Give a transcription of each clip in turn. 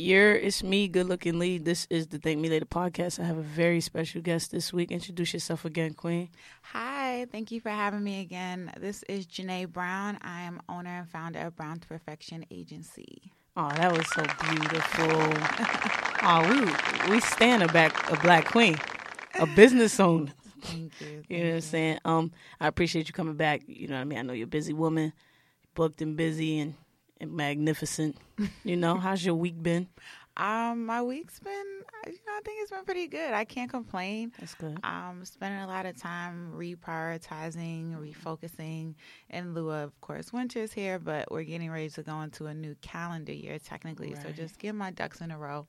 You're, it's me, good looking Lee. This is the Thank Me Later podcast. I have a very special guest this week. Introduce yourself again, Queen. Hi, thank you for having me again. This is Janae Brown. I am owner and founder of Brown to Perfection Agency. Oh, that was so beautiful. oh, we we stand a back a black queen, a business owner. Thank you. Thank You know what I'm saying? Um, I appreciate you coming back. You know what I mean? I know you're a busy woman, booked and busy and magnificent. You know, how's your week been? Um, my week's been, you know, I think it's been pretty good. I can't complain. That's good. Um, spending a lot of time reprioritizing, refocusing in lieu of, of course, winter's here, but we're getting ready to go into a new calendar year technically. So just getting my ducks in a row,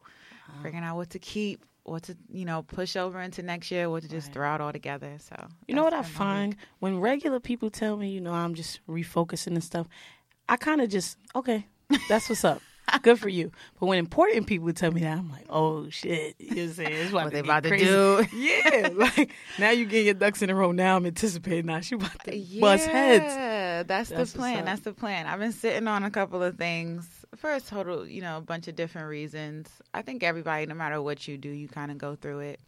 figuring out what to keep, what to, you know, push over into next year, what to just Right. throw out all together. So You know what I that's been my week. find when regular people tell me, you know, I'm just refocusing and stuff. I kind of just okay, that's what's up. Good for you. But when important people tell me that, I'm like, oh shit. You know what I'm saying? It's about What they about to do. Yeah, like now you get your ducks in a row. Now I'm anticipating. Now she about to bust heads. Yeah, that's, That's the plan. That's the plan. I've been sitting on a couple of things for a total, you know, a bunch of different reasons. I think everybody, no matter what you do, you kind of go through it.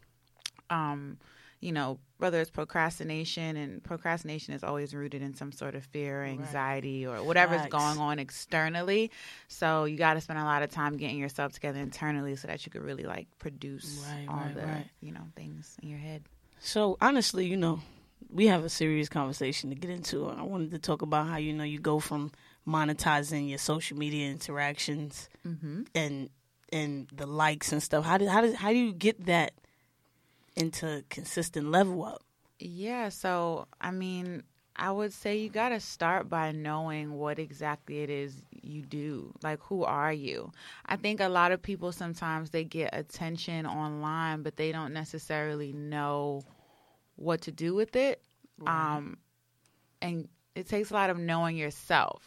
Um, you know, whether it's procrastination, and procrastination is always rooted in some sort of fear, or anxiety, or whatever's Facts. going on externally. So you got to spend a lot of time getting yourself together internally so that you could really like produce Right, all right, the, right. you know, things in your head. So honestly, you know, we have a serious conversation to get into. I wanted to talk about how you know you go from monetizing your social media interactions Mm-hmm. and and the likes and stuff. How do how does how do you get that into consistent level up? Yeah, so I mean, I would say you got to start by knowing what exactly it is you do. Like who are you? I think a lot of people sometimes they get attention online, but they don't necessarily know what to do with it. Um and it takes a lot of knowing yourself.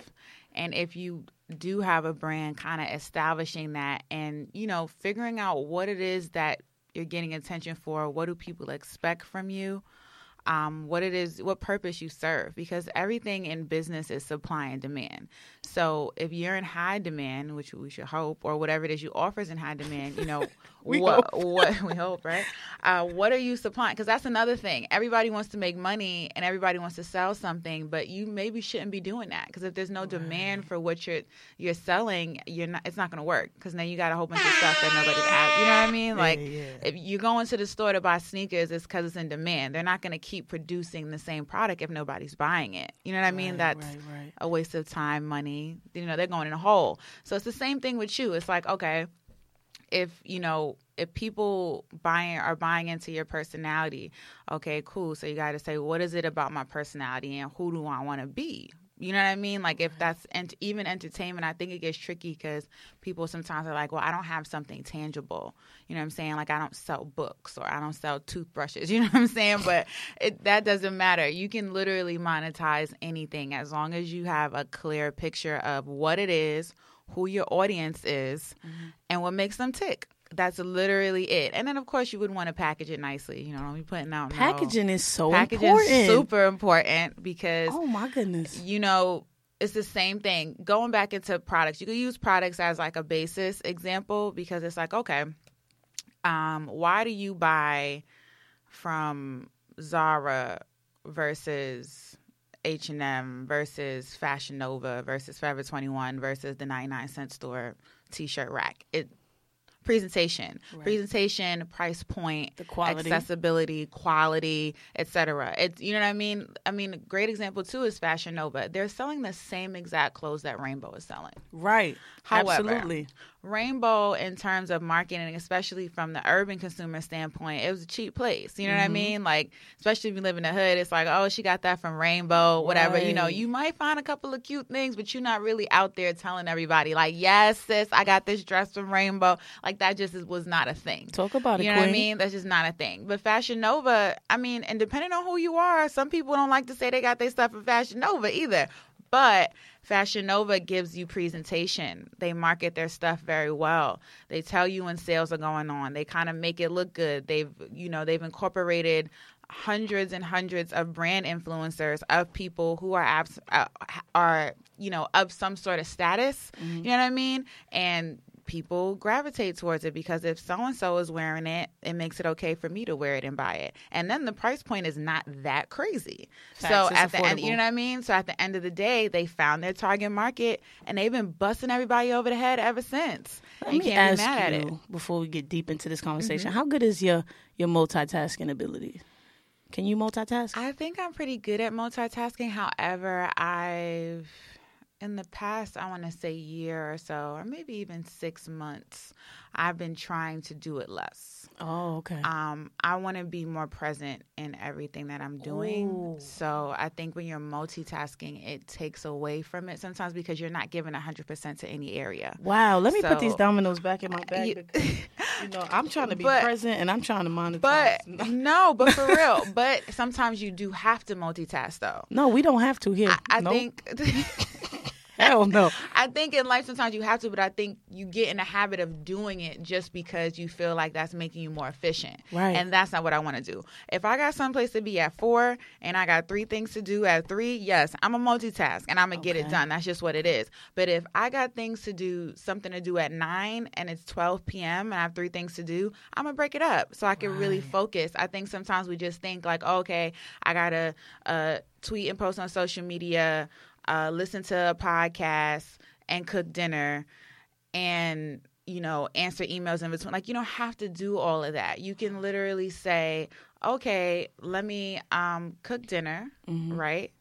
And if you do have a brand, kind of establishing that and, you know, figuring out what it is that you're getting attention for, what do people expect from you? um, what it is, what purpose you serve, because everything in business is supply and demand. So if you're in high demand, which we should hope, or whatever it is you offer is in high demand, you know, We what, what we hope, right? Uh, what are you supplying? Because that's another thing. Everybody wants to make money and everybody wants to sell something, but you maybe shouldn't be doing that because if there's no demand for what you're you're selling, you're not. It's not going to work because now you got a whole bunch of stuff that nobody's at. You know what I mean? Like yeah. if you go into the store to buy sneakers, it's because it's in demand. They're not going to keep producing the same product if nobody's buying it. You know what I mean? Right, That's right, right. a waste of time, money. You know, they're going in a hole. So it's the same thing with you. It's like, okay, if you know, if people buying are buying into your personality, okay, cool. So you got to say, what is it about my personality, and who do I want to be? You know what I mean? Like if that's and even entertainment, I think it gets tricky because people sometimes are like, well, I don't have something tangible. You know what I'm saying? Like I don't sell books or I don't sell toothbrushes. You know what I'm saying? But it, that doesn't matter. You can literally monetize anything as long as you have a clear picture of what it is, who your audience is, and what makes them tick. That's literally it. And then of course you would want to package it nicely. You know, don't be putting out no- Packaging is so Packaging important. is super important because Oh my goodness. you know it's the same thing going back into products you could use products as like a basis example because it's like okay um why do you buy from zara versus h&m versus fashion nova versus forever 21 versus the 99 cent store t-shirt rack it presentation Right. presentation price point The quality. accessibility quality etc it's you know what i mean i mean a great example too is fashion nova they're selling the same exact clothes that rainbow is selling Right. However, Absolutely. Rainbow, in terms of marketing, especially from the urban consumer standpoint, it was a cheap place. You know what I mm-hmm. mean? Like, especially if you live in the hood, it's like, oh, she got that from Rainbow, whatever. You know, you might find a couple of cute things, but you're not really out there telling everybody, like, yes, sis, I got this dress from Rainbow. Like, that just was not a thing. Talk about it, You know what I mean? That's just not a thing. But Fashion Nova, I mean, and depending on who you are, some people don't like to say they got their stuff from Fashion Nova either. But Fashion Nova gives you presentation. They market their stuff very well. They tell you when sales are going on. They kind of make it look good. They've, you know, they've incorporated hundreds and hundreds of brand influencers of people who are abs- uh, are you know of some sort of status. You know what I mean? And people gravitate towards it because if so and so is wearing it, it makes it okay for me to wear it and buy it. And then the price point is not that crazy. Facts, so at the end, you know what I mean? So at the end of the day, they found their target market and they've been busting everybody over the head ever since. Let you me can't ask be mad at you it. Mm-hmm. before we get deep into this conversation. How good is your your multitasking ability? Can you multitask? I think I'm pretty good at multitasking. However, I've in the past, I want to say year or so, or maybe even six months, I've been trying to do it less. oh, okay. Um, I want to be more present in everything that I'm doing. Ooh. So I think when you're multitasking, it takes away from it sometimes because you're not giving 100% to any area. wow. Let me put these so- dominoes back in my bag. You- because, you know, I'm trying to be But- present and I'm trying to monetize. But no, but for real. But sometimes you do have to multitask, though. no, we don't have to here. I, I Nope. think. hell no. I think in life sometimes you have to, but I think you get in the habit of doing it just because you feel like that's making you more efficient. Right. And that's not what I want to do. If I got someplace to be at four and I got three things to do at three, yes, I'm a multitask and I'm gonna get it done. That's just what it is. But if I got things to do, something to do at nine and it's 12 p.m. and I have three things to do, I'm gonna break it up so I can really focus. I think sometimes we just think like, oh, okay, I gotta uh, tweet and post on social media, uh, listen to a podcast, and cook dinner, and you know answer emails in between. Like you don't have to do all of that. You can literally say, okay, let me um, cook dinner, right?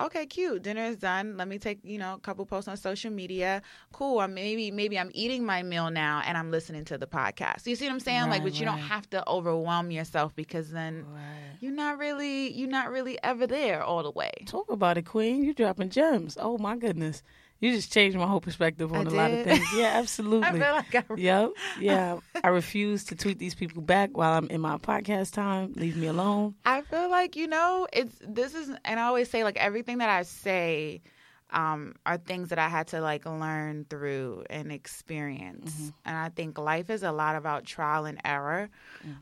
Okay, cute. Dinner is done. Let me take, you know, a couple posts on social media. Cool. I'm maybe maybe I'm eating my meal now and I'm listening to the podcast. You see what I'm saying? like, Right, but you don't have to overwhelm yourself because then Right. you're not really you're not really ever there all the way. Talk about it, Queen. You're dropping gems. Oh my goodness. You just changed my whole perspective on I a lot of things. Yeah, absolutely. I feel like I Yep. Yeah. I refuse to tweet these people back while I'm in my podcast time. Leave me alone. I feel like you know it's this is and I always say like everything that I say um, are things that I had to like learn through and experience. And I think life is a lot about trial and error.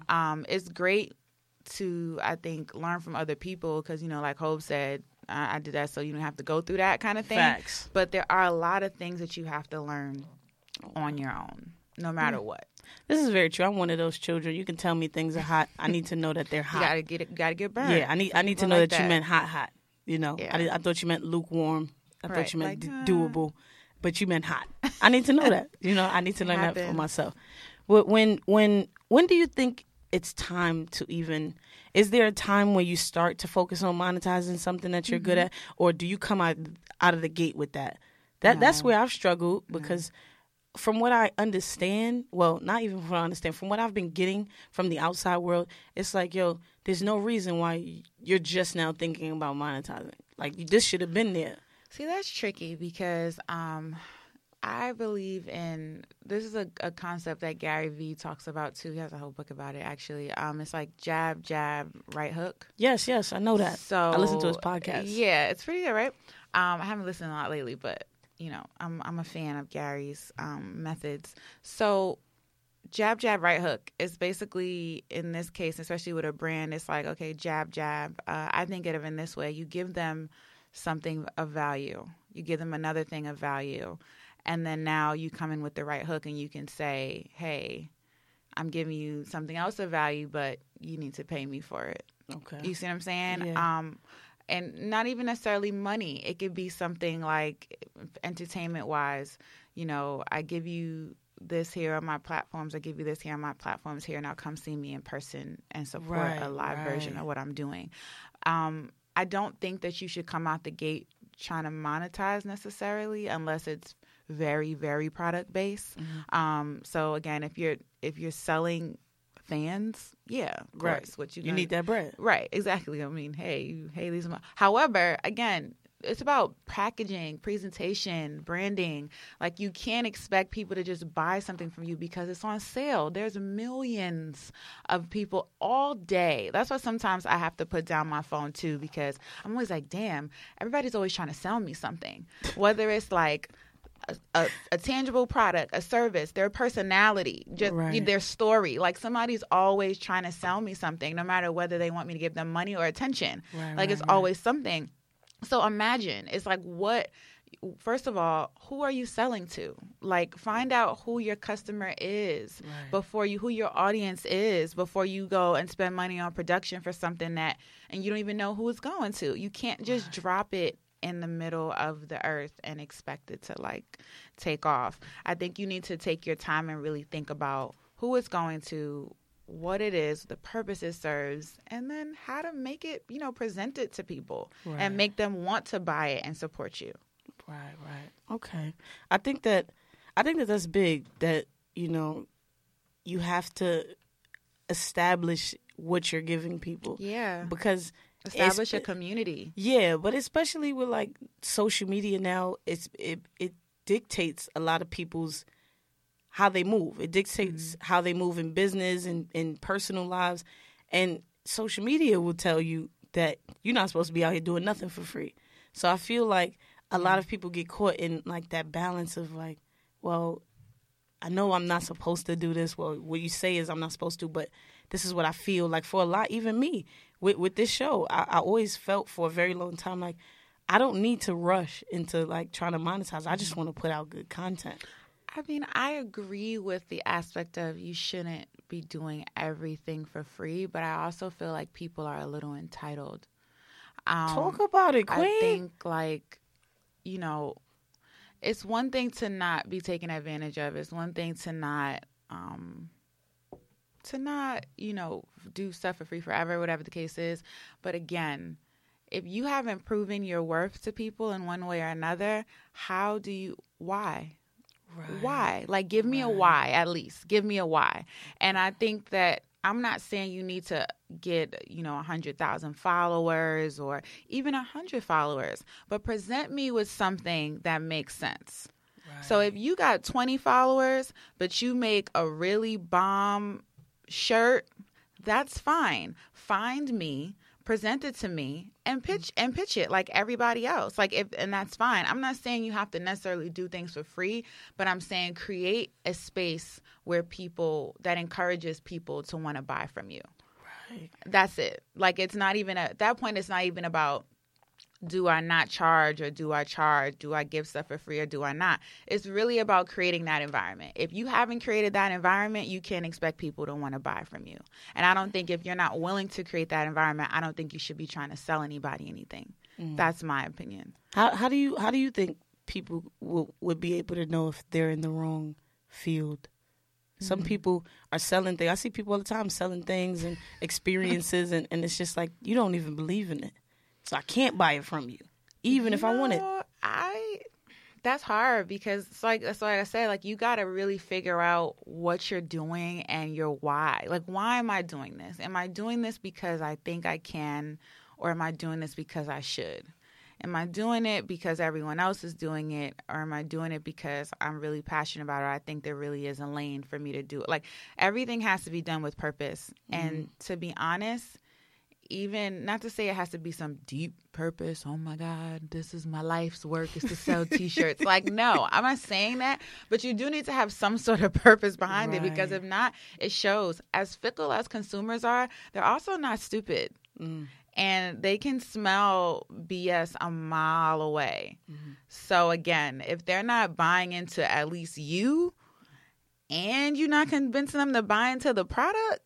Um, it's great to I think learn from other people because you know like Hov said I, I did that so you don't have to go through that kind of thing. Facts. But there are a lot of things that you have to learn on your own, no matter what. This is very true. I'm one of those children. You can tell me things are hot. I need to know that they're You hot. gotta get it, gotta get burned. yeah, I need I need to know like that, you meant hot, hot. You know, Yeah. I, I thought you meant lukewarm. I thought you meant like, uh, d- doable, but you meant hot. I need to know that. You know, I need to learn that for myself. But when when when do you think it's time to even? Is there a time when you start to focus on monetizing something that you're good Mm-hmm. at, or do you come out out of the gate with that? That that's where I've struggled because from what I understand, well, not even from what I understand, from what I've been getting from the outside world, it's like, yo, there's no reason why you're just now thinking about monetizing. Like this should have been there. See, that's tricky because um, I believe in this is a, a concept that Gary Vee talks about too. He has a whole book about it actually. Um, it's like jab, jab, right hook. Yes, yes, I know that. So I listen to his podcast. Yeah, it's pretty good, right? Um, I haven't listened a lot lately, but you know, I'm I'm a fan of Gary's um, methods. So jab jab right hook is basically in this case especially with a brand it's like okay jab jab uh, i think of it in this way you give them something of value you give them another thing of value and then now you come in with the right hook and you can say hey i'm giving you something else of value but you need to pay me for it Okay. you see what I'm saying? Yeah. Um, and not even necessarily money. It could be something like entertainment wise. You know, I give you this here on my platforms. I give you this here on my platforms here. Now come see me in person and support Right, a live version of what I'm doing. Um, I don't think that you should come out the gate trying to monetize necessarily unless it's very very product based. Mm-hmm. Um, so again, if you're if you're selling fans, yeah, of Right. course. What you You need that bread. Right, exactly. I mean, hey, you, hey, these. My... However, again, it's about packaging, presentation, branding. Like you can't expect people to just buy something from you because it's on sale. There's millions of people all day. That's why sometimes I have to put down my phone too because I'm always like, damn, everybody's always trying to sell me something. Whether it's like a, a, a tangible product, a service, their personality, just Right. their story. Like somebody's always trying to sell me something, no matter whether they want me to give them money or attention. Right, like right, it's always something. So imagine it's like what first of all, who are you selling to? Like, find out who your customer is before you, who your audience is before you go and spend money on production for something that, and you don't even know who it's going to. You can't just drop it in the middle of the earth and expect it to like take off. I think you need to take your time and really think about who it's going to, what it is, the purpose it serves, and then how to make it, you know, present it to people Right. and make them want to buy it and support you. Right, right. Okay. I think that I think that that's big that, you know, you have to establish what you're giving people Yeah. because Establish a community. Yeah, but especially with like social media now, it's it it dictates a lot of people's how they move. It dictates mm-hmm. how they move in business and in personal lives, and social media will tell you that you're not supposed to be out here doing nothing for free. So I feel like a lot mm-hmm. of people get caught in like that balance of like, well, I know I'm not supposed to do this. Well, what you say is I'm not supposed to, but this is what I feel like for a lot, even me with with this show. I, I always felt for a very long time like I don't need to rush into like trying to monetize. I just want to put out good content. I mean, I agree with the aspect of you shouldn't be doing everything for free, but I also feel like people are a little entitled. Um, Talk about it, Queen. I think like, you know, it's one thing to not be taken advantage of. It's one thing to not um to not, you know, do stuff for free forever, whatever the case is. But again, if you haven't proven your worth to people in one way or another, how do you why? Why? Like give me a why at least. Give me a why. And I think that I'm not saying you need to get, you know, 100,000 followers or even 100 followers, but present me with something that makes sense. So if you got 20 followers, but you make a really bomb shirt, that's fine. Find me, present it to me, and pitch and pitch it like everybody else. Like if and that's fine. I'm not saying you have to necessarily do things for free, but I'm saying create a space where people that encourages people to want to buy from you. Right. That's it. Like it's not even at that point it's not even about do I not charge or do I charge? Do I give stuff for free or do I not? It's really about creating that environment. If you haven't created that environment, you can't expect people to want to buy from you. And I don't think if you're not willing to create that environment, I don't think you should be trying to sell anybody anything. Mm. That's my opinion. How how do you how do you think people will, would be able to know if they're in the wrong field? Some mm. people are selling things. I see people all the time selling things and experiences, and, and it's just like you don't even believe in it. So I can't buy it from you, even if I want it. I that's hard because it's like that's like I said, like you gotta really figure out what you're doing and your why. Like why am I doing this? Am I doing this because I think I can or am I doing this because I should? Am I doing it because everyone else is doing it, or am I doing it because I'm really passionate about it? Or I think there really is a lane for me to do it. Like everything has to be done with purpose. And mm-hmm. to be honest, even not to say it has to be some deep purpose. Oh my God, this is my life's work is to sell T-shirts. like, no, I'm not saying that, but you do need to have some sort of purpose behind it because if not, it shows. As fickle as consumers are, they're also not stupid, mm. and they can smell BS a mile away. Mm-hmm. So again, if they're not buying into at least you, and you're not convincing them to buy into the product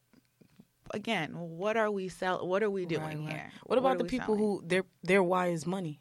again, what are we sell? What are we doing Right, right. here? What about the people selling? who their their why is money?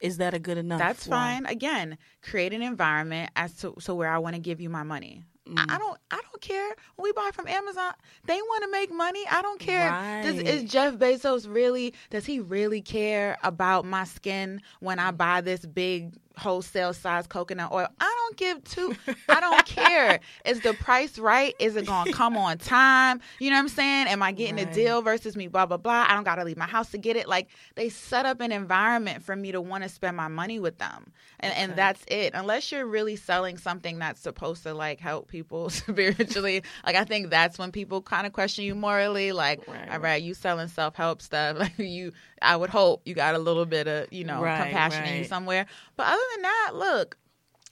Is that a good enough? That's why? fine. Again, create an environment as to so where I want to give you my money. Mm. I, don't. I don't care. When we buy from Amazon, they want to make money. I don't care. Does, is Jeff Bezos really? Does he really care about my skin when I buy this big wholesale size coconut oil? I don't give two. I don't care. Is the price right? Is it gonna come on time? You know what I'm saying? Am I getting a deal versus me? Blah blah blah. I don't gotta leave my house to get it. Like they set up an environment for me to want to spend my money with them, and and that's it. Unless you're really selling something that's supposed to like help people spiritually, like I think that's when people kind of question you morally. Like, Right, all right, you selling self help stuff. Like you, I would hope you got a little bit of you know Right, compassion in you somewhere. But other than that, look,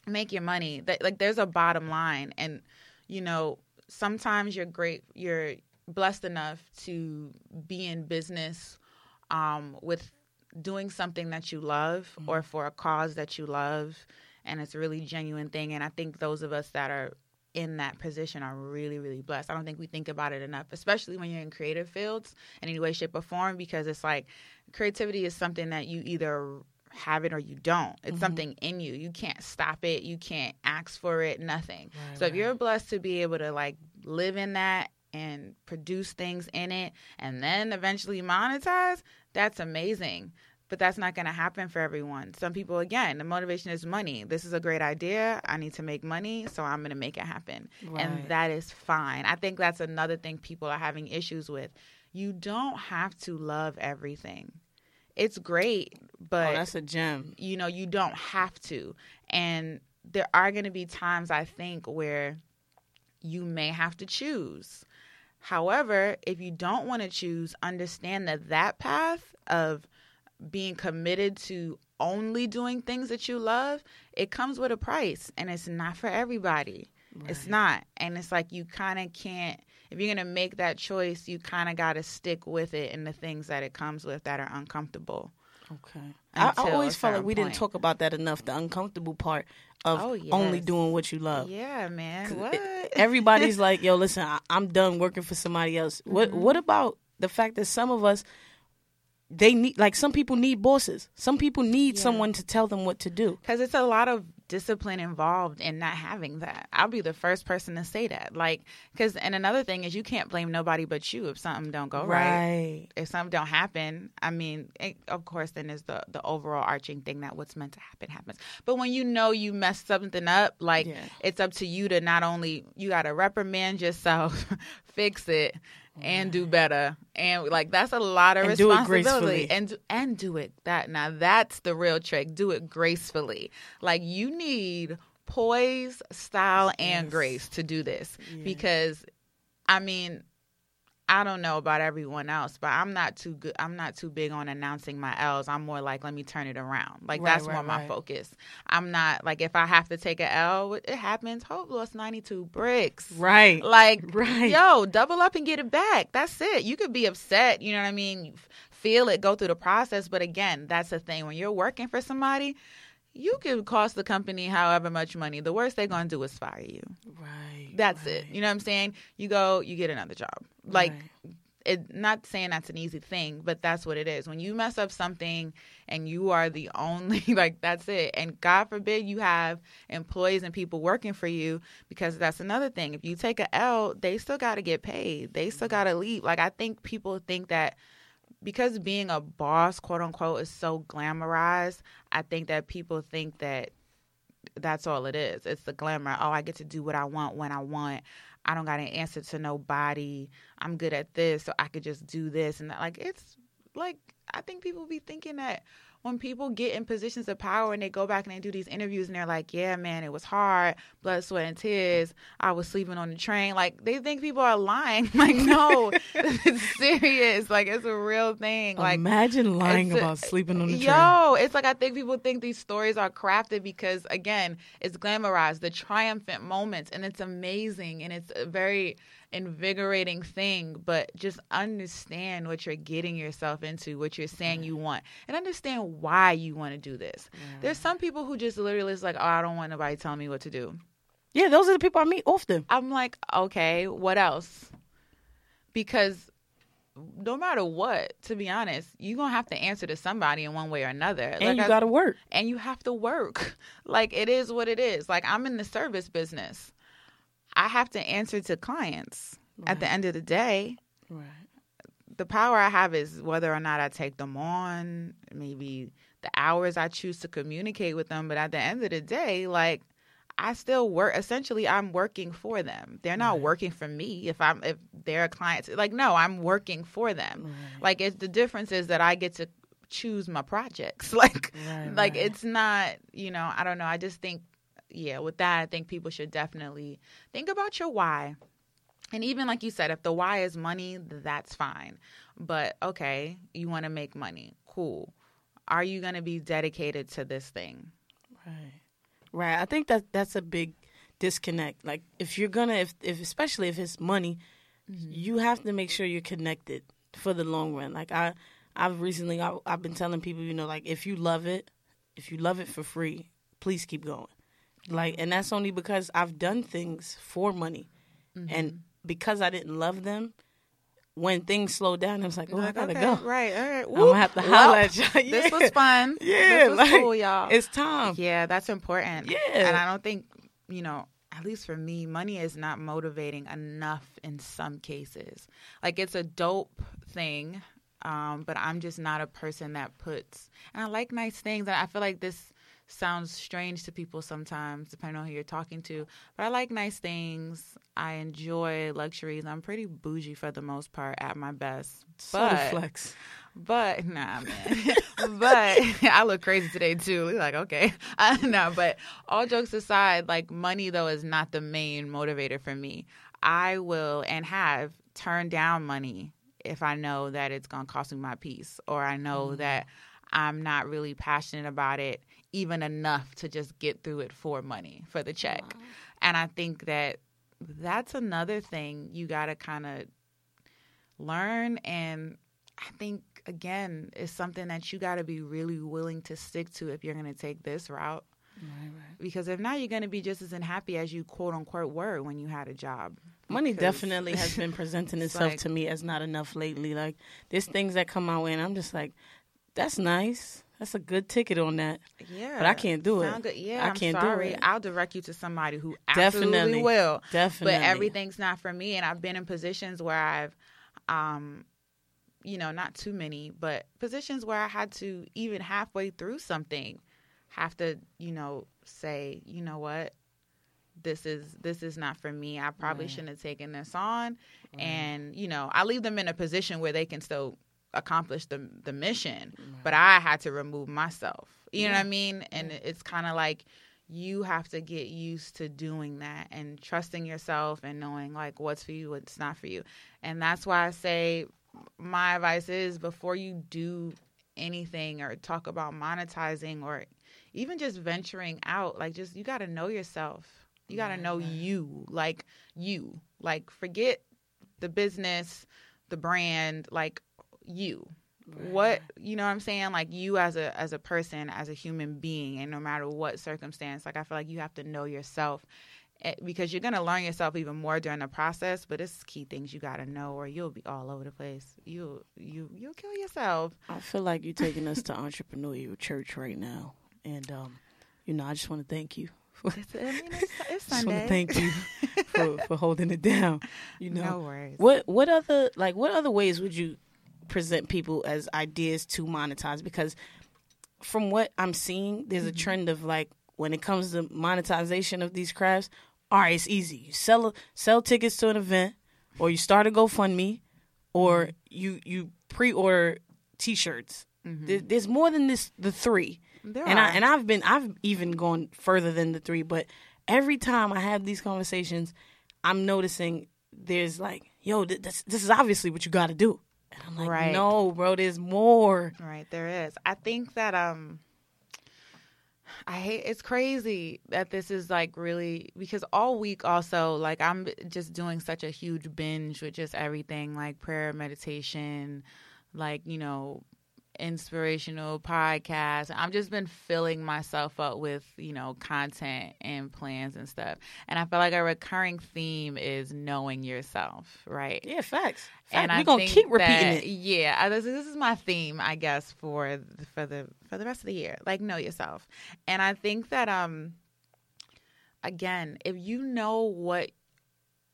make your money. That like there's a bottom line, and you know sometimes you're great. You're blessed enough to be in business um, with doing something that you love or for a cause that you love and it's a really genuine thing and i think those of us that are in that position are really really blessed. I don't think we think about it enough especially when you're in creative fields in any way shape or form because it's like creativity is something that you either have it or you don't. It's mm-hmm. something in you. You can't stop it. You can't ask for it. Nothing. Right, so if right. you're blessed to be able to like live in that and produce things in it and then eventually monetize that's amazing but that's not going to happen for everyone some people again the motivation is money this is a great idea i need to make money so i'm going to make it happen Right. and that is fine i think that's another thing people are having issues with you don't have to love everything it's great oh, but oh, that's a gem. you know, you don't have to. And there are going to be times, I think, where you may have to choose. However, if you don't want to choose, understand that that path of being committed to only doing things that you love, it comes with a price and it's not for everybody. It's not. And it's like you kind of can't, if you're going to make that choice, you kind of got to stick with it and the things that it comes with that are uncomfortable. Okay. I, I always felt like we didn't talk about that enough. The uncomfortable part of Oh, only doing what you love. Yeah, man. What? it- Everybody's like, "Yo, listen, I, I'm done working for somebody else." What Mm-hmm. What about the fact that some of us, they need, like, some people need bosses. Some people need Yeah. someone to tell them what to do. Because it's a lot of discipline involved in not having that. I'll be the first person to say that. Like, because, and another thing is you can't blame nobody but you if something don't go right. If something don't happen, I mean, it, of course, then there's the, the overall arching thing that what's meant to happen happens. But when you know you messed something up, like, Yeah. it's up to you to not only, you got to reprimand yourself, fix it, and do better. And like that's a lot of And do it responsibility. and and do it that now that's the real trick. Do it gracefully. Like you need poise, style, and grace to do this Yeah. because I mean I don't know about everyone else, but I'm not too good. I'm not too big on announcing my L's. I'm more like, let me turn it around. Like Right, that's right, more my focus. I'm not like if I have to take a L, it happens. Hov lost 92 bricks. Right. Like, Right. yo, double up and get it back. That's it. You could be upset, you know what I mean? Feel it, go through the process. But again, that's the thing. When you're working for somebody, you can cost the company however much money. The worst they're going to do is fire you. Right. That's it. You know what I'm saying? You go, you get another job. Like, Right. it, not saying that's an easy thing, but that's what it is. When you mess up something and you are the only, like, that's it. And God forbid you have employees and people working for you because that's another thing. If you take a L, they still got to get paid. They still got to leave. Like, I think people think that because being a boss, quote unquote, is so glamorized, I think that people think that that's all it is. It's the glamour. Oh, I get to do what I want when I want. I don't got to answer to nobody. I'm good at this, so I could just do this and that. Like it's like I think people be thinking that when people get in positions of power and they go back and they do these interviews and they're like, "Yeah, man, it was hard, blood, sweat, and tears. I was sleeping on the train." Like they think people are lying. Like no, it's serious. Like it's a real thing. Like Imagine lying a- about sleeping on the train. Yo, it's like I think people think these stories are crafted because again, it's glamorized, the triumphant moments, and it's amazing and it's very invigorating thing. But just understand what you're getting yourself into, what you're saying you want, and understand why you want to do this. There's some people who just literally is like, oh, I don't want nobody telling me what to do. Yeah, those are the people I meet often. I'm like, okay, what else? Because no matter what, to be honest, you're gonna have to answer to somebody in one way or another. And Like you I- got to work. and you have to work. Like it is what it is. Like I'm in the service business. I have to answer to clients. At the end of the day, Right. the power I have is whether or not I take them on, maybe the hours I choose to communicate with them, but at the end of the day, like I still work essentially I'm working for them. They're not working for me if I'm if they're a client. Like no, I'm working for them. Like it's the difference is that I get to choose my projects. Like Right, like right. it's not, you know, I don't know. I just think yeah, with that I think people should definitely think about your why. And even like you said, if the why is money, that's fine. But okay, you want to make money. Cool. Are you going to be dedicated to this thing? Right. Right. I think that that's a big disconnect. Like if you're gonna if if especially if it's money, Mm-hmm. you have to make sure you're connected for the long run. Like I I've recently I, I've been telling people, you know, like if you love it, if you love it for free, please keep going. Like, and that's only because I've done things for money, Mm-hmm. and because I didn't love them, when things slowed down, I was like, oh, I Like, gotta okay, go. Right. All right. I'm gonna have to Whoop. holler at y'all. Yeah. This was fun. Yeah, This was like, cool, y'all. It's time. Yeah, that's important. Yeah. And I don't think, you know, at least for me, money is not motivating enough in some cases. Like it's a dope thing, um, but I'm just not a person that puts and I like nice things and I feel like this sounds strange to people sometimes, depending on who you're talking to. But I like nice things. I enjoy luxuries. I'm pretty bougie for the most part at my best. So But flex. but nah, man. but I look crazy today too. Like, okay, uh, no. But all jokes aside, like money though is not the main motivator for me. I will and have turned down money if I know that it's gonna cost me my peace, or I know that I'm not really passionate about it even enough to just get through it for money for the check. And I think that that's another thing you got to kind of learn and I think again it's something that you got to be really willing to stick to if you're going to take this route. Right, right. Because if not, you're going to be just as unhappy as you quote unquote were when you had a job. Money definitely has been presenting itself like- to me as not enough lately. Like there's things that come my way, and I'm just like, that's nice. That's a good ticket on that. Yeah, But I can't do it. Good. Yeah, I I'm can't do sorry. it. I'll direct you to somebody who absolutely Definitely. will. Definitely. But everything's not for me, and I've been in positions where I've, um, you know, not too many, but positions where I had to even halfway through something, have to, you know, say, you know what, this is this is not for me. I probably Right. shouldn't have taken this on, and you know, I leave them in a position where they can still accomplish the the mission, but I had to remove myself. You know what I mean? And it's kind of like you have to get used to doing that and trusting yourself and knowing like what's for you, what's not for you. And that's why I say my advice is before you do anything or talk about monetizing or even just venturing out, like just you got to know yourself. You got to know you, like you. Like forget the business, the brand, like you. What you know what i'm saying? Like you as a as a person as a human being and no matter what circumstance like i feel like you have to know yourself eh, because you're going to learn yourself even more during the process but it's key things you got to know or you'll be all over the place. You you you'll kill yourself. I feel like you're taking us to entrepreneurial church right now, and um, you know, I just want to thank you. it's, I mean, it's, it's just want to thank you for, for holding it down. You know, no worries. What what other like what other ways would you present people as ideas to monetize? Because from what I'm seeing, there's a Mm-hmm. trend of like when it comes to monetization of these crafts. All right, it's easy. You sell sell tickets to an event, or you start a GoFundMe, or Mm-hmm. you you pre-order T-shirts. There, there's more than this. The three, There and I and I've been I've even gone further than the three. But every time I have these conversations, I'm noticing there's like, yo, th- this this is obviously what you got to do. And I'm like, Right. no, bro, there's more. Right, there is. I think that um I hate it's crazy that this is like really because all week also like I'm just doing such a huge binge with just everything like prayer, meditation, like, you know, inspirational podcasts. I've just been filling myself up with, you know, content and plans and stuff. And I feel like a recurring theme is knowing yourself, right? Yeah, facts. and I We're gonna keep repeating that- it. Yeah, I- this, this is my theme, I guess, for for the for the rest of the year. Like, know yourself, and I think that um, again, if you know what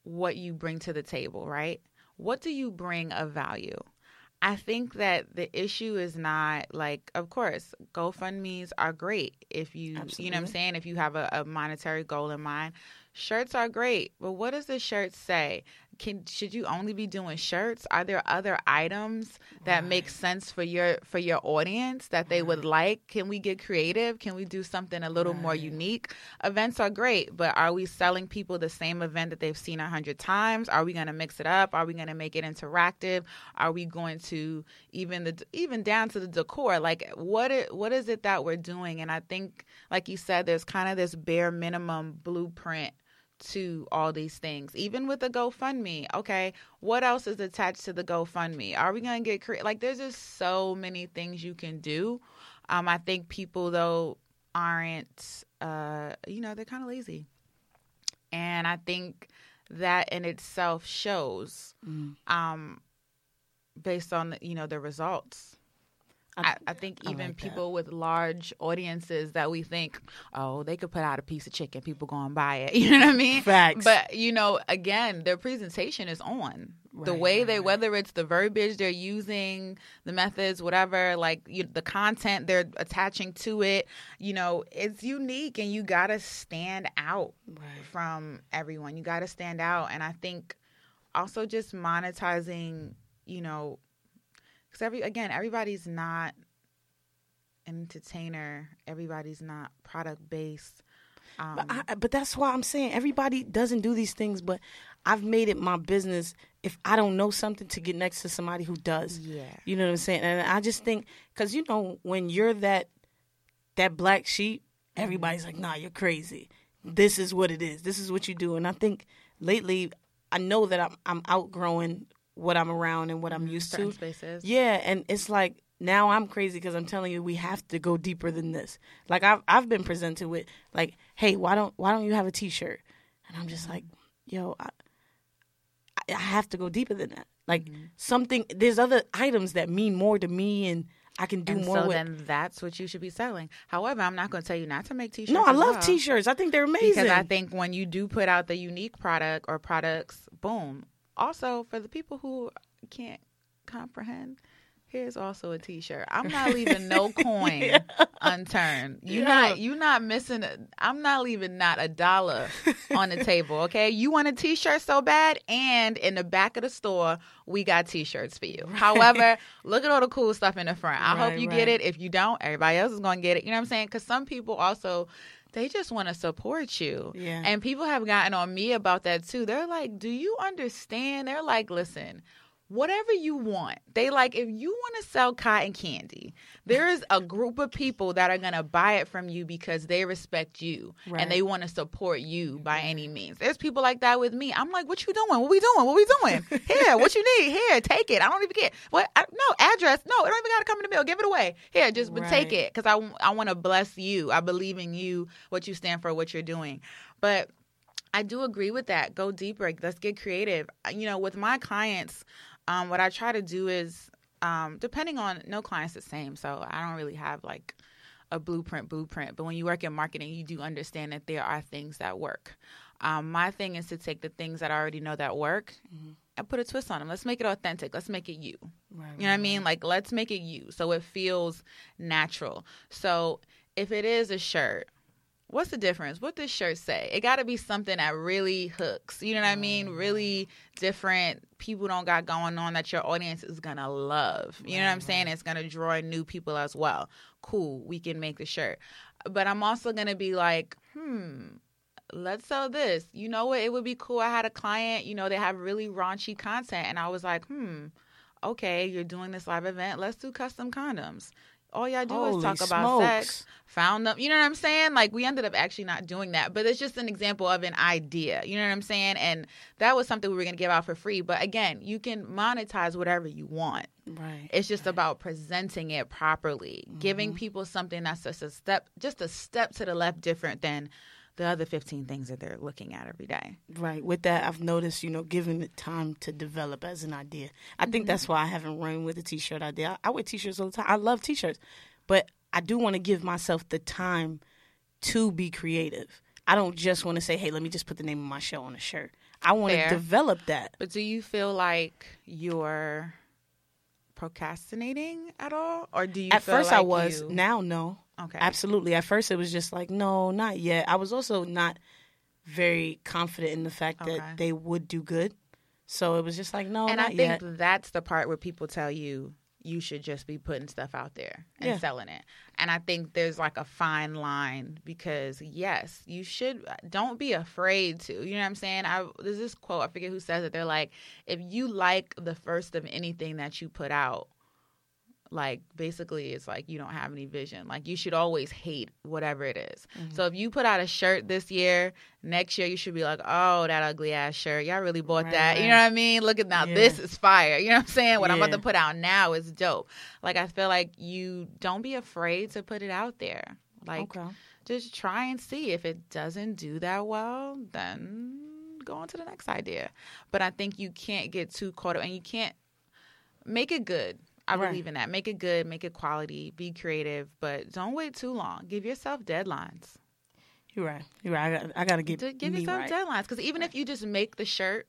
what you bring to the table, right? What do you bring of value? I think that the issue is not like, of course, GoFundMe's are great if you, you know what I'm saying, if you have a, a monetary goal in mind. Shirts are great, but what does the shirt say? Can should you only be doing shirts? Are there other items that make sense for your for your audience that they would mm-hmm. like? Can we get creative? Can we do something a little more unique? Events are great, but are we selling people the same event that they've seen a hundred times? Are we going to mix it up? Are we going to make it interactive? Are we going to even the even down to the decor? Like what it, what is it that we're doing? And I think, like you said, there's kind of this bare minimum blueprint to all these things. Even with the GoFundMe, okay, what else is attached to the GoFundMe? Are we gonna get cre- like? There's just so many things you can do. Um, I think people though aren't, uh, you know, they're kind of lazy, and I think that in itself shows, Mm. um, based on you know the results. I, I think I even like that. people with large audiences that we think, oh, they could put out a piece of chicken, people go and buy it. You know what I mean? Facts. But you know, again, their presentation is on the way right, they, right. whether it's the verbiage they're using, the methods, whatever, like you, the content they're attaching to it. You know, it's unique, and you gotta stand out Right. from everyone. You got to stand out. And I think also just monetizing, you know, because every, again, everybody's not an entertainer, everybody's not product based. Um, But, I, but that's why I'm saying everybody doesn't do these things. But I've made it my business if I don't know something to get next to somebody who does. yeah. You know what I'm saying? And I just think because you know when you're that that black sheep, everybody's like, "Nah, you're crazy. This is what it is. This is what you do." And I think lately, I know that I'm I'm outgrowing what I'm around and what I'm used Certain to. spaces. Yeah, and it's like now I'm crazy because I'm telling you we have to go deeper than this. Like I've I've been presented with like, hey, why don't why don't you have a T-shirt? And I'm just like, yo, I, I have to go deeper than that. Like Mm-hmm. something, there's other items that mean more to me, and I can do And more so with. then that's what you should be selling. However, I'm not going to tell you not to make t-shirts. no, I love well. T-shirts. I think they're amazing. because I think when you do put out the unique product or products, boom. Also, for the people who can't comprehend, here's also a T-shirt. I'm not leaving no coin unturned. You Yeah. not you're not missing. I'm not leaving not a dollar on the table. Okay, you want a T-shirt so bad, and in the back of the store we got T-shirts for you. However, look at all the cool stuff in the front. I hope you right. get it. If you don't, everybody else is gonna get it. You know what I'm saying? Because some people also they just want to support you. Yeah. And people have gotten on me about that too. They're like, "Do you understand?" They're like, "Listen, whatever you want. They like if you want to sell cotton candy, there is a group of people that are going to buy it from you because they respect you Right. and they want to support you by any means. There's people like that with me. I'm like, "What you doing? What we doing? What we doing? Here, what you need? Here, take it. I don't even get what I, no address. No, it don't even got to come in the mail. Give it away. Here, just but take it cuz I I want to bless you. I believe in you, what you stand for, what you're doing. But I do agree with that. Go deeper. Let's get creative. You know, with my clients, um, what I try to do is, um, depending on no client's the same, so I don't really have like a blueprint, blueprint. But when you work in marketing, you do understand that there are things that work. Um, my thing is to take the things that I already know that work and put a twist on them. Let's make it authentic. Let's make it you. Right, You know what I mean? Like, let's make it you so it feels natural. So, if it is a shirt, what's the difference? What does shirt say? It got to be something that really hooks. You know what I mean? Really different. People don't got going on that your audience is going to love. You know what I'm saying? It's going to draw new people as well. Cool. We can make the shirt. But I'm also going to be like, hmm, let's sell this. You know what? It would be cool. I had a client, you know, they have really raunchy content. And I was like, hmm, okay, you're doing this live event. Let's do custom condoms. All y'all do Holy is talk about sex, found them. You know what I'm saying? Like, we ended up actually not doing that. But it's just an example of an idea. You know what I'm saying? And that was something we were going to give out for free. But again, you can monetize whatever you want. Right. It's just about presenting it properly, giving mm-hmm. people something that's just a step, just a step to the left different than the other 15 things that they're looking at every day. Right. With that, I've noticed, you know, giving it time to develop as an idea. I think mm-hmm. that's why I haven't run with the t-shirt idea. I, I wear t-shirts all the time. I love t-shirts, but I do want to give myself the time to be creative. I don't just want to say, "Hey, let me just put the name of my show on a shirt." I want to develop that. But do you feel like you're procrastinating at all? Or do you At first, I was. you- Now, no. Okay. Absolutely. At first, it was just like, no, not yet. I was also not very confident in the fact Okay. that they would do good. So it was just like, no, and I think yet. that's the part where people tell you you should just be putting stuff out there and Yeah. selling it. And I think there's like a fine line because yes, you should uh, don't be afraid to. You know what I'm saying? I there's this quote, I forget who says it. They're like, if you like the first of anything that you put out, like basically it's like you don't have any vision. Like you should always hate whatever it is. Mm-hmm. so if you put out a shirt this year next year you should be like oh that ugly ass shirt. Y'all really bought Right, that. You know what i mean? Look at now Yeah. this is fire. You know what i'm saying? What i'm about to put out now is dope. Like i feel like you don't be afraid to put it out there. Like okay. just try and see. If it doesn't do that well then go on to the next idea. But i think you can't get too caught up and you can't make it good i Right. believe in that make it good make it quality be creative but don't wait too long give yourself deadlines You're right. You're right. I got. I got to get give me yourself right. deadlines because even if you just make the shirt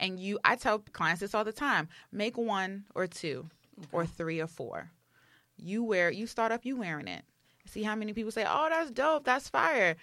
and you i tell clients this all the time make one or two or three or four you wear you start off you wearing it see how many people say oh that's dope. That's fire.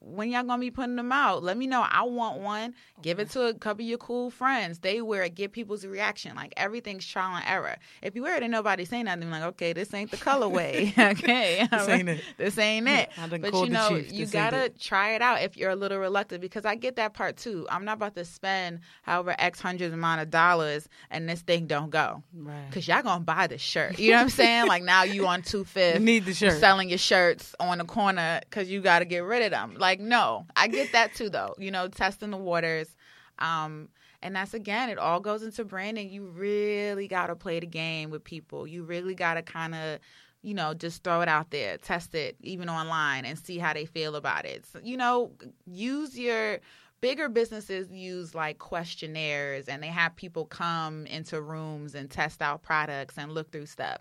When y'all gonna be putting them out? Let me know. I want one. Give it to a couple of your cool friends. They wear it. Get people's reaction. Like everything's trial and error. If you wear it and nobody say nothing like okay this ain't the colorway. Okay This ain't it. this ain't it. Done but you know you gotta it. try it out if you're a little reluctant because I get that part too. I'm not about to spend however X hundreds amount of dollars and this thing don't go. Right. because y'all gonna buy the shirt. You know what I'm saying? like now you on two You fifth need the shirt. selling your shirts on the corner because you got to get rid of them. Like no, I get that too though. You know, testing the waters. Um, and that's again, it all goes into branding. You really got to play the game with people. You really got to kind of, you know, just throw it out there, test it even online, and see how they feel about it. So, you know, use your bigger businesses use like questionnaires and they have people come into rooms and test out products and look through stuff.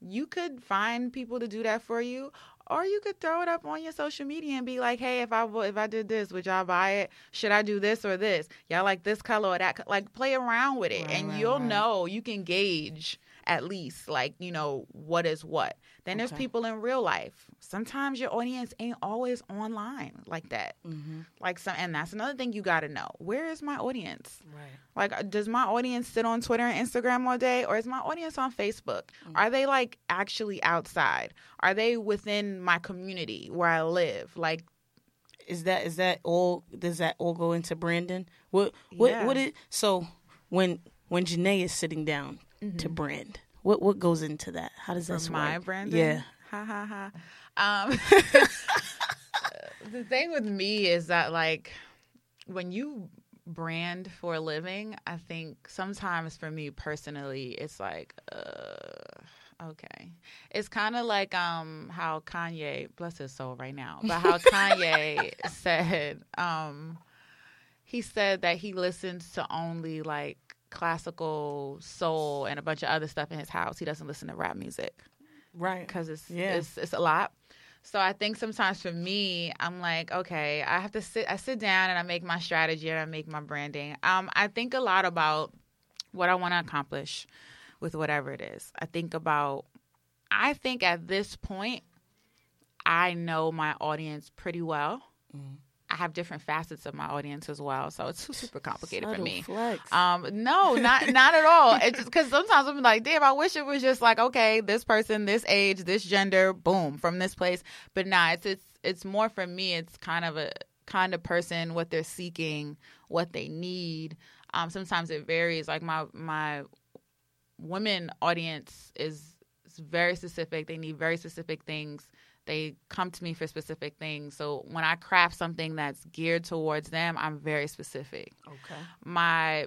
You could find people to do that for you or you could throw it up on your social media and be like, "Hey, if I if I did this, would y'all buy it? Should I do this or this? Y'all like this color or that? co-" Like play around with it, Right, and right, you'll right. know. You can gauge at least like you know what is what. Then there's people in real life. Sometimes your audience ain't always online like that. Mm-hmm. Like some, and that's another thing you got to know. Where is my audience? Right. Like, uh, does my audience sit on Twitter and Instagram all day, or is my audience on Facebook? Are they like actually outside? Are they within my community where I live? Like, Is that is that all? Does that all go into branding? What what Yeah. what is so when when Junae is sitting down to brand? What what goes into that? How does that my branding? Yeah. Ha ha ha. Um, the thing with me is that like when you brand for a living, I think sometimes for me personally, it's like, uh, okay. It's kind of like um how Kanye, bless his soul right now, but how Kanye said, um, he said that he listens to only like classical soul and a bunch of other stuff in his house. He doesn't listen to rap music Right. because it's Yeah. it's it's a lot. So I think sometimes for me, I'm like, okay, I have to sit. I sit down and I make my strategy and I make my branding. Um, I think a lot about what I want to accomplish with whatever it is. I think about. I think at this point, I know my audience pretty well. Mm-hmm. I have different facets of my audience as well, so it's super complicated for me. Flex. Um, no, not not at all. It's just because sometimes I'm like, damn, I wish it was just like, okay, this person, this age, this gender, boom, from this place. But nah, it's it's it's more for me. It's kind of a kind of person, what they're seeking, what they need. Um, sometimes it varies. Like my my women audience is, is very specific. They need very specific things. They come to me for specific things. So when I craft something that's geared towards them, I'm very specific okay. my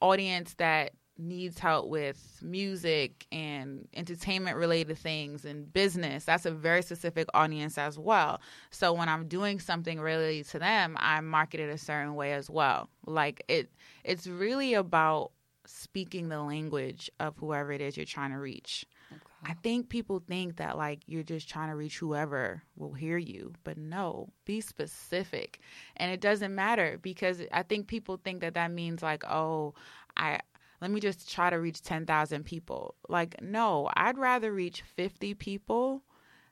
audience that needs help with music and entertainment related things and business that's a very specific audience as well so when i'm doing something really to them i market it a certain way as well like it it's really about speaking the language of whoever it is you're trying to reach I think people think that like you're just trying to reach whoever will hear you, but no, be specific. And it doesn't matter because I think people think that that means like, oh, I let me just try to reach 10,000 people. Like no, I'd rather reach 50 people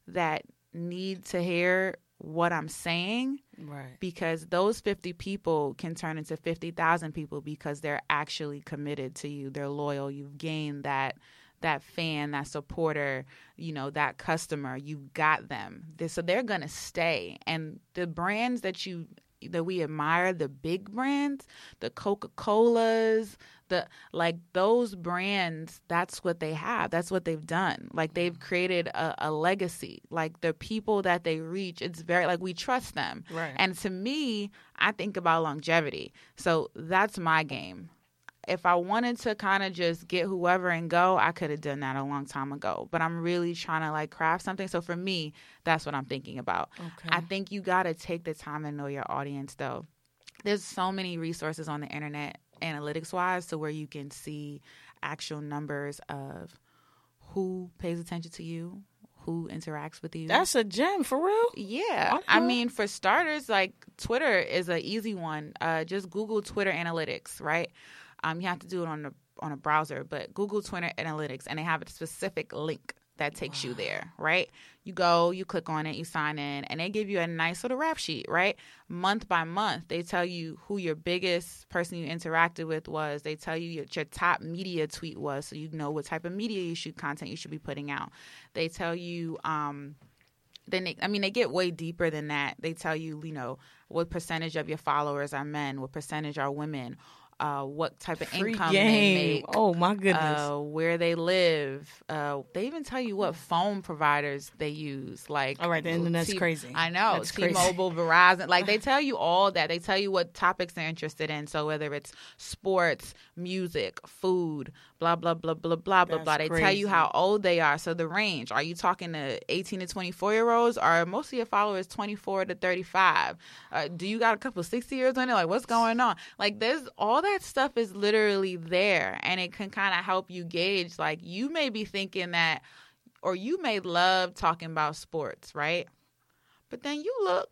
that need to hear what I'm saying Right. because those 50 people can turn into 50,000 people because they're actually committed to you. They're loyal. You've gained that that fan, that supporter, you know, that customer. You got them. So they're going to stay. And the brands that you that we admire the big brands, the Coca-Colas, the like those brands, that's what they have. That's what they've done. Like they've mm-hmm. created a, a legacy. Like the people that they reach, it's very like we trust them. Right. And to me, I think about longevity. So that's my game if I wanted to kind of just get whoever and go, I could have done that a long time ago. But I'm really trying to like craft something. So for me, that's what I'm thinking about. Okay. I think you got to take the time to know your audience though. There's so many resources on the internet analytics wise to where you can see actual numbers of who pays attention to you, who interacts with you. That's a gem for real. Yeah. Okay. I mean, for starters, like Twitter is an easy one. Uh, just Google Twitter analytics, right? Um, you have to do it on the on a browser, but Google Twitter analytics, and they have a specific link that takes wow. you there, right? You go, you click on it, you sign in, and they give you a nice little rap sheet, right? Month by month, they tell you who your biggest person you interacted with was. They tell you your, your top media tweet was, so you know what type of media you should content you should be putting out. They tell you. Um, then they, I mean, they get way deeper than that. They tell you, you know, what percentage of your followers are men, what percentage are women, uh, what type of Free income game. they make. Oh my goodness. Uh, where they live. Uh, they even tell you what phone providers they use. Like, all right, the internet's T- crazy. I know. That's crazy. T-Mobile, Verizon. Like they tell you all that. They tell you what topics they're interested in. So whether it's sports, music, food, blah blah blah blah blah blah blah. They tell you how old they are. So the range. Are you talking to 18 to 24 year olds? Are most of your followers 24 to 35? Uh, do you got a couple 60 years on it? Like what's going on? Like there's all that stuff is literally there, and it can kind of help you gauge. Like you may be thinking that, or you may love talking about sports, right? But then you look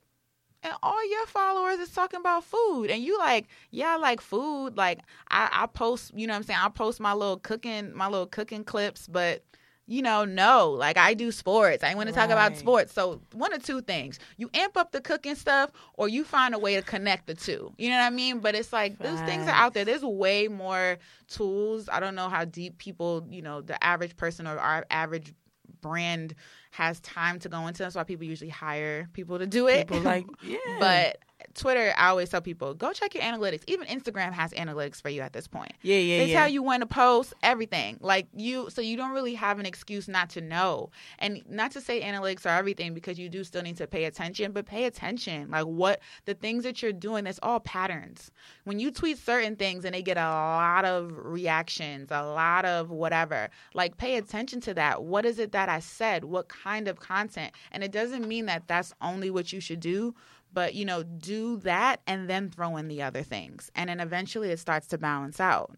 and all your followers is talking about food. And you like yeah i like food. Like I, I post you know what i'm saying? I post my little cooking my little cooking clips but you know no. Like i do sports. I want to talk about sports. So one of two things. You amp up the cooking stuff or you find a way to connect the two. You know what i mean? But it's like those things are out there. There's way more tools. I don't know how deep people you know the average person or our average brand has time to go into that's why people usually hire people to do it People like, yeah. but Twitter, I always tell people go check your analytics. Even Instagram has analytics for you at this point. yeah, yeah, They yeah. tell you when to post everything. Like you, so you don't really have an excuse not to know. And not to say analytics are everything because you do still need to pay attention, but pay attention. Like what the things that you're doing, that's all patterns. When you tweet certain things and they get a lot of reactions, a lot of whatever, like pay attention to that. What is it that I said? What kind of content? And it doesn't mean that that's only what you should do but you know do that and then throw in the other things and then eventually it starts to balance out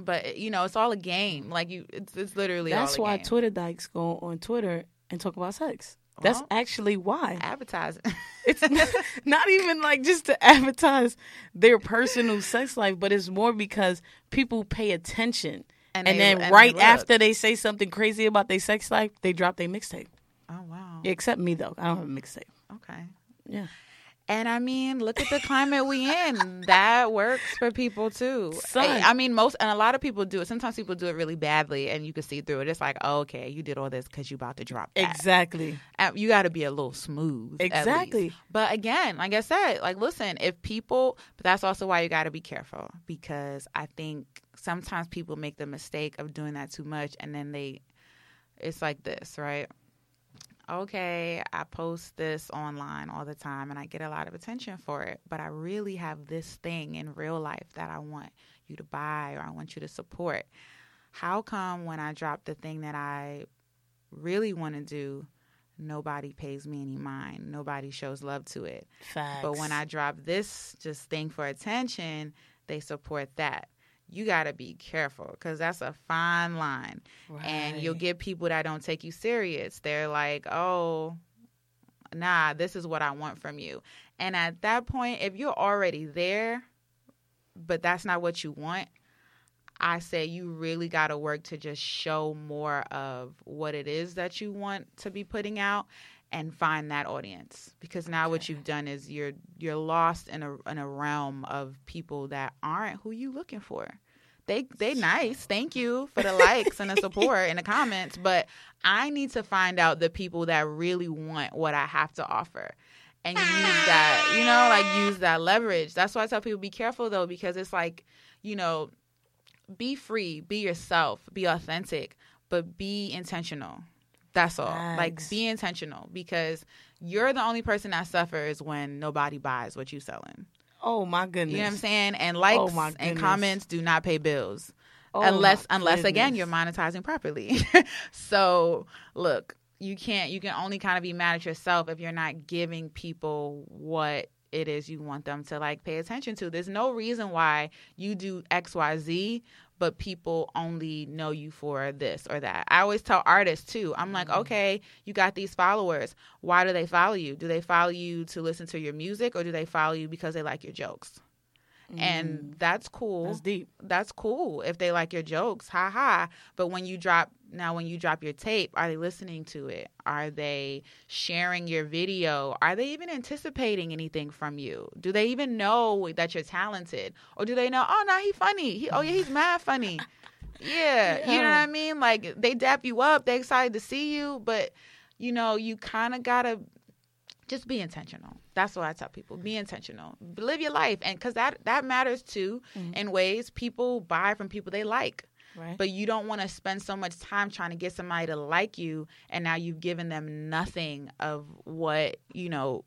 but you know it's all a game like you it's, it's literally That's all a why game. Twitter dykes go on Twitter and talk about sex. That's Well, actually why. advertising It's not, not even like just to advertise their personal sex life, but it's more because people pay attention. And And, they- then and right look. after they say something crazy about their sex life, they drop their mixtape. oh wow Except me though, I don't have a mixtape. okay Yeah. And I mean, look at the climate we in. That works for people too. Son. I, mean, most and a lot of people do it. Sometimes people do it really badly, and you can see through it. It's like, oh, okay, you did all this because you about to drop that. Exactly. You got to be a little smooth. Exactly. But again, like I said, like listen, if people, but that's also why you got to be careful because I think sometimes people make the mistake of doing that too much, and then they, it's like this, right? Okay, I post this online all the time and I get a lot of attention for it, but I really have this thing in real life that I want you to buy or I want you to support. How come when I drop the thing that I really want to do, nobody pays me any mind. Nobody shows love to it. Facts. But when I drop this just thing for attention, they support that. You got to be careful because that's a fine line. And you'll get people that don't take you serious. They're like, oh, nah, this is what I want from you. And at that point, if you're already there, but that's not what you want, I say you really got to work to just show more of what it is that you want to be putting out and find that audience because now what you've done is you're you're lost in a in a realm of people that aren't who you looking for. They they nice. Thank you for the likes and the support and the comments, but I need to find out the people that really want what I have to offer. and use that, you know, like use that leverage. That's why I tell people be careful though, because it's like, you know, be free, be yourself, be authentic, but be intentional. That's all. Facts. Like be intentional because you're the only person that suffers when nobody buys what you're selling. Oh my goodness. You know what I'm saying? And likes Oh, and comments do not pay bills. Oh, unless unless again you're monetizing properly. so look, you can't you can only kind of be mad at yourself if you're not giving people what it is you want them to like pay attention to. There's no reason why you do XYZ but people only know you for this or that. I always tell artists too. I'm like, Mm-hmm. okay, you got these followers. Why do they follow you? Do they follow you to listen to your music or do they follow you because they like your jokes? And that's cool Mm. That's deep. that's cool if they like your jokes, ha ha. But when you drop now, when you drop your tape, are they listening to it? Are they sharing your video? Are they even anticipating anything from you? Do they even know that you're talented, or do they know? Oh no, he funny. He, oh yeah, he's mad funny. Yeah, you know what I mean. Like they dap you up, they excited to see you, but you know you kind of gotta just be intentional. That's what I tell people. Be intentional. Live your life, and because that that matters too. Mm-hmm. In ways people buy from people they like, Right. but you don't want to spend so much time trying to get somebody to like you, and now you've given them nothing of what you know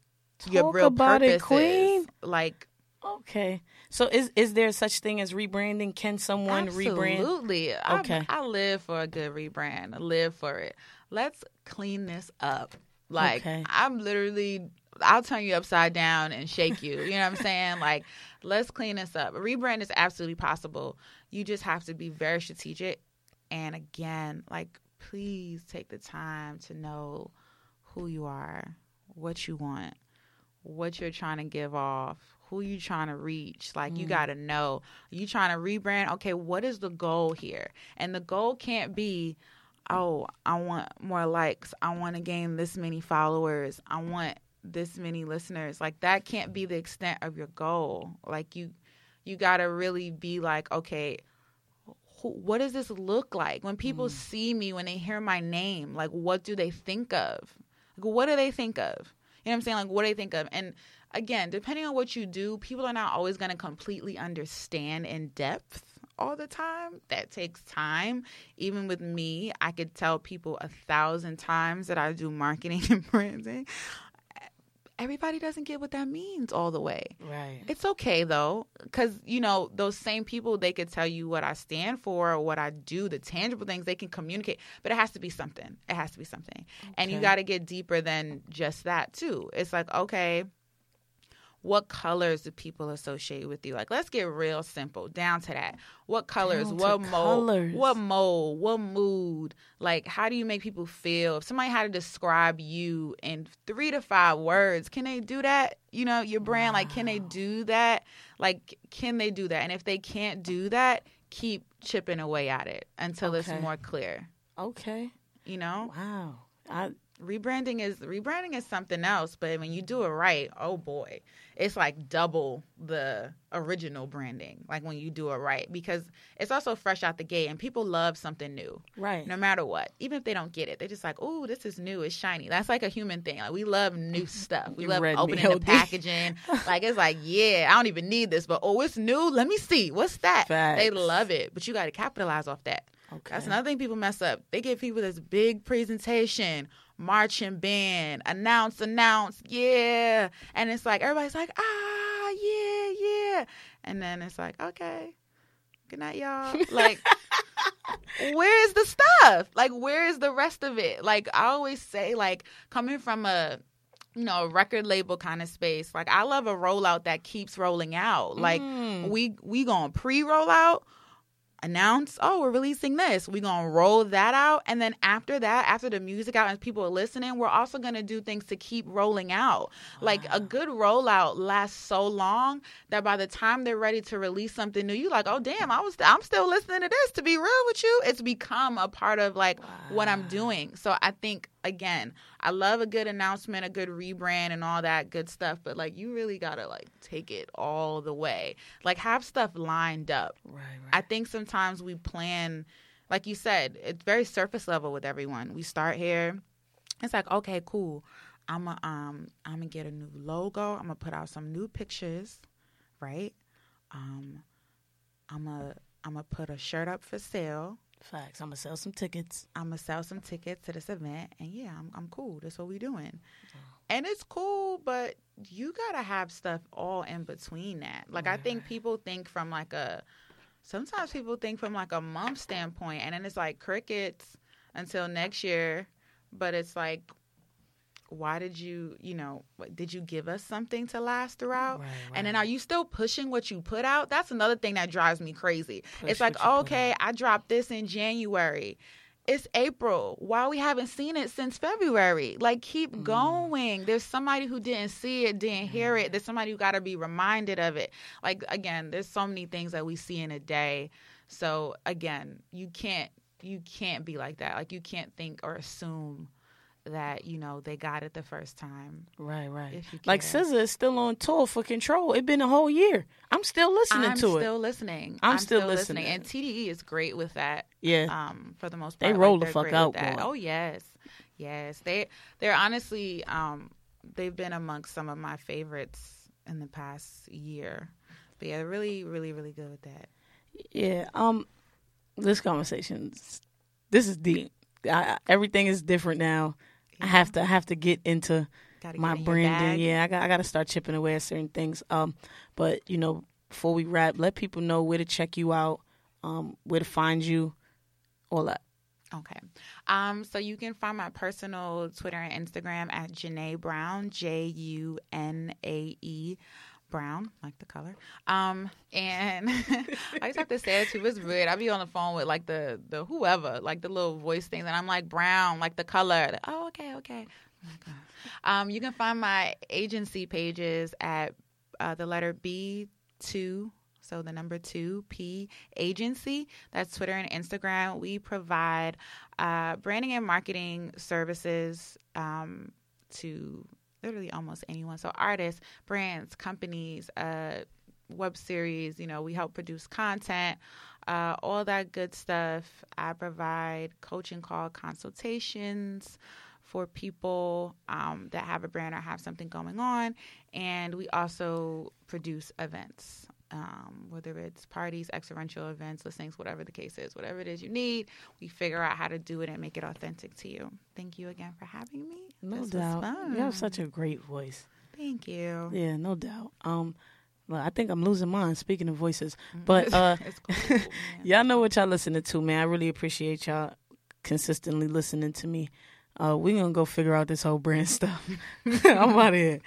your Talk real about it, queen. is. Like okay. So is is there such thing as rebranding? Can someone rebrand? absolutely. I- Okay. I, live for a good rebrand. I live for it. Let's clean this up. Like Okay. I'm literally I'll turn you upside down and shake you. You know what I'm saying? Like, let's clean this up. A rebrand is absolutely possible. You just have to be very strategic. And again, like, please take the time to know who you are, what you want, what you're trying to give off, who you trying to reach. Like, you mm. got to know. You trying to rebrand? Okay, what is the goal here? And the goal can't be, oh, I want more likes. I want to gain this many followers. I want this many listeners. Like that can't be the extent of your goal. Like you you got to really be like, okay, who, what does this look like when people mm. see me when they hear my name? Like what do they think of? Like what do they think of? You know what I'm saying? Like what do they think of? And again, depending on what you do, people are not always going to completely understand in depth all the time. That takes time. Even with me, I could tell people a thousand times that I do marketing and branding. Everybody doesn't get what that means all the way. Right. It's okay though, because you know those same people they could tell you what I stand for or what I do, the tangible things they can communicate, but it has to be something. It has to be something, and you got to get deeper than just that too. It's like okay, what colors do people associate with you? Like let's get real simple down to that. What colors? Down what mold? colors. What mold? What mood? Like how do you make people feel? If somebody had to describe you in three to five words, can they do that? You know, your brand, like can they do that? Like can they do that? And if they can't do that, keep chipping away at it until Okay. it's more clear. Okay. You know? Wow. I rebranding is rebranding is something else but when you do it right oh boy it's like double the original branding like when you do it right because it's also fresh out the gate and people love something new right. no matter what even if they don't get it they're just like oh this is new it's shiny. That's like a human thing like we love new stuff we You love opening the packaging like it's like yeah i don't even need this but oh it's new let me see what's that? They love it but you got to capitalize off that Okay. that's another thing people mess up. They give people this big presentation, marching band, announce, announce, yeah. And it's like, everybody's like, ah, yeah, yeah. And then it's like, okay, good night, y'all. Like, where's the stuff? Like, where's the rest of it? Like, I always say, like, coming from a, you know, a record label kind of space, like, I love a rollout that keeps rolling out. Like, Mm. we we gonna pre-roll out announce oh we're releasing this. We're gonna roll that out and then after that after the music out and people are listening we're also gonna do things to keep rolling out. Like a good rollout lasts so long that by the time they're ready to release something new you're like oh damn i was i'm still listening to this to be real with you. It's become a part of like what i'm doing. So i think again i love a good announcement a good rebrand and all that good stuff but like you really gotta like take it all the way like have stuff lined up Right. Right. I think sometimes we plan, like you said, it's very surface level with everyone. We start here. It's like, okay, cool. I'm a, um I'm gonna get a new logo. I'm gonna put out some new pictures, right? Um, I'm a I'm gonna put a shirt up for sale. Facts. I'm gonna sell some tickets. I'm gonna sell some tickets to this event, and yeah, I'm I'm cool. That's what we doing, oh. and it's cool. But you gotta have stuff all in between that. Like I think people think from like a sometimes people think from like a month standpoint, and then it's like crickets until next year. But it's like, why did you, you know, did you give us something to last throughout? Right, And then are you still pushing what you put out? That's another thing that drives me crazy. Push it's like, what you put okay, I dropped this in January. It's April. Why we haven't seen it since February? Like, keep Mm. going. There's somebody who didn't see it, didn't hear it. There's somebody who got to be reminded of it. Like, again, there's so many things that we see in a day. So, again, you can't you can't be like that. Like, you can't think or assume that you know they got it the first time. Right, right. Like. SZA is still on tour for Control. It's been a whole year. I'm still listening I'm to it. still listening. I'm still listening. and TDE is great with that. Yeah. Um, for the most part, They roll like, the fuck out, with that. boy. Oh yes, yes. They they're honestly um they've been amongst some of my favorites in the past year. But yeah, really, really, really good with that. Yeah. Um, this conversation, this is deep. I- everything is different now. I have to I have to get into Gotta my get in branding. Yeah, I got I got to start chipping away at certain things. Um, but you know, before we wrap, let people know where to check you out, um, where to find you, all that. Okay. Um, so you can find my personal Twitter and Instagram at Junae Brown, J U N A E Brown, like the color. Um, and I just have to say it too. It's weird. I be on the phone with like the the whoever, like the little voice thing, and I'm like Brown, like the color. Like, oh, okay, okay. Oh. Um, you can find my agency pages at uh, the letter B two. So the number two P agency. That's Twitter and Instagram. We provide uh, branding and marketing services um, to literally almost anyone. So artists, brands, companies, uh, web series. You know, we help produce content, uh, all that good stuff. I provide coaching call consultations for people um, that have a brand or have something going on, and we also produce events. Um, whether it's parties, experiential events, listings, whatever the case is, whatever it is you need, we figure out how to do it and make it authentic to you. Thank you again for having me. No This doubt. You have such a great voice. Thank you. Yeah, no doubt. Um, well, I think I'm losing mine. Speaking of voices, but uh, cool. y'all know what y'all listening to, man. I really appreciate y'all consistently listening to me. Uh, we gonna go figure out this whole brand stuff. I'm out of here.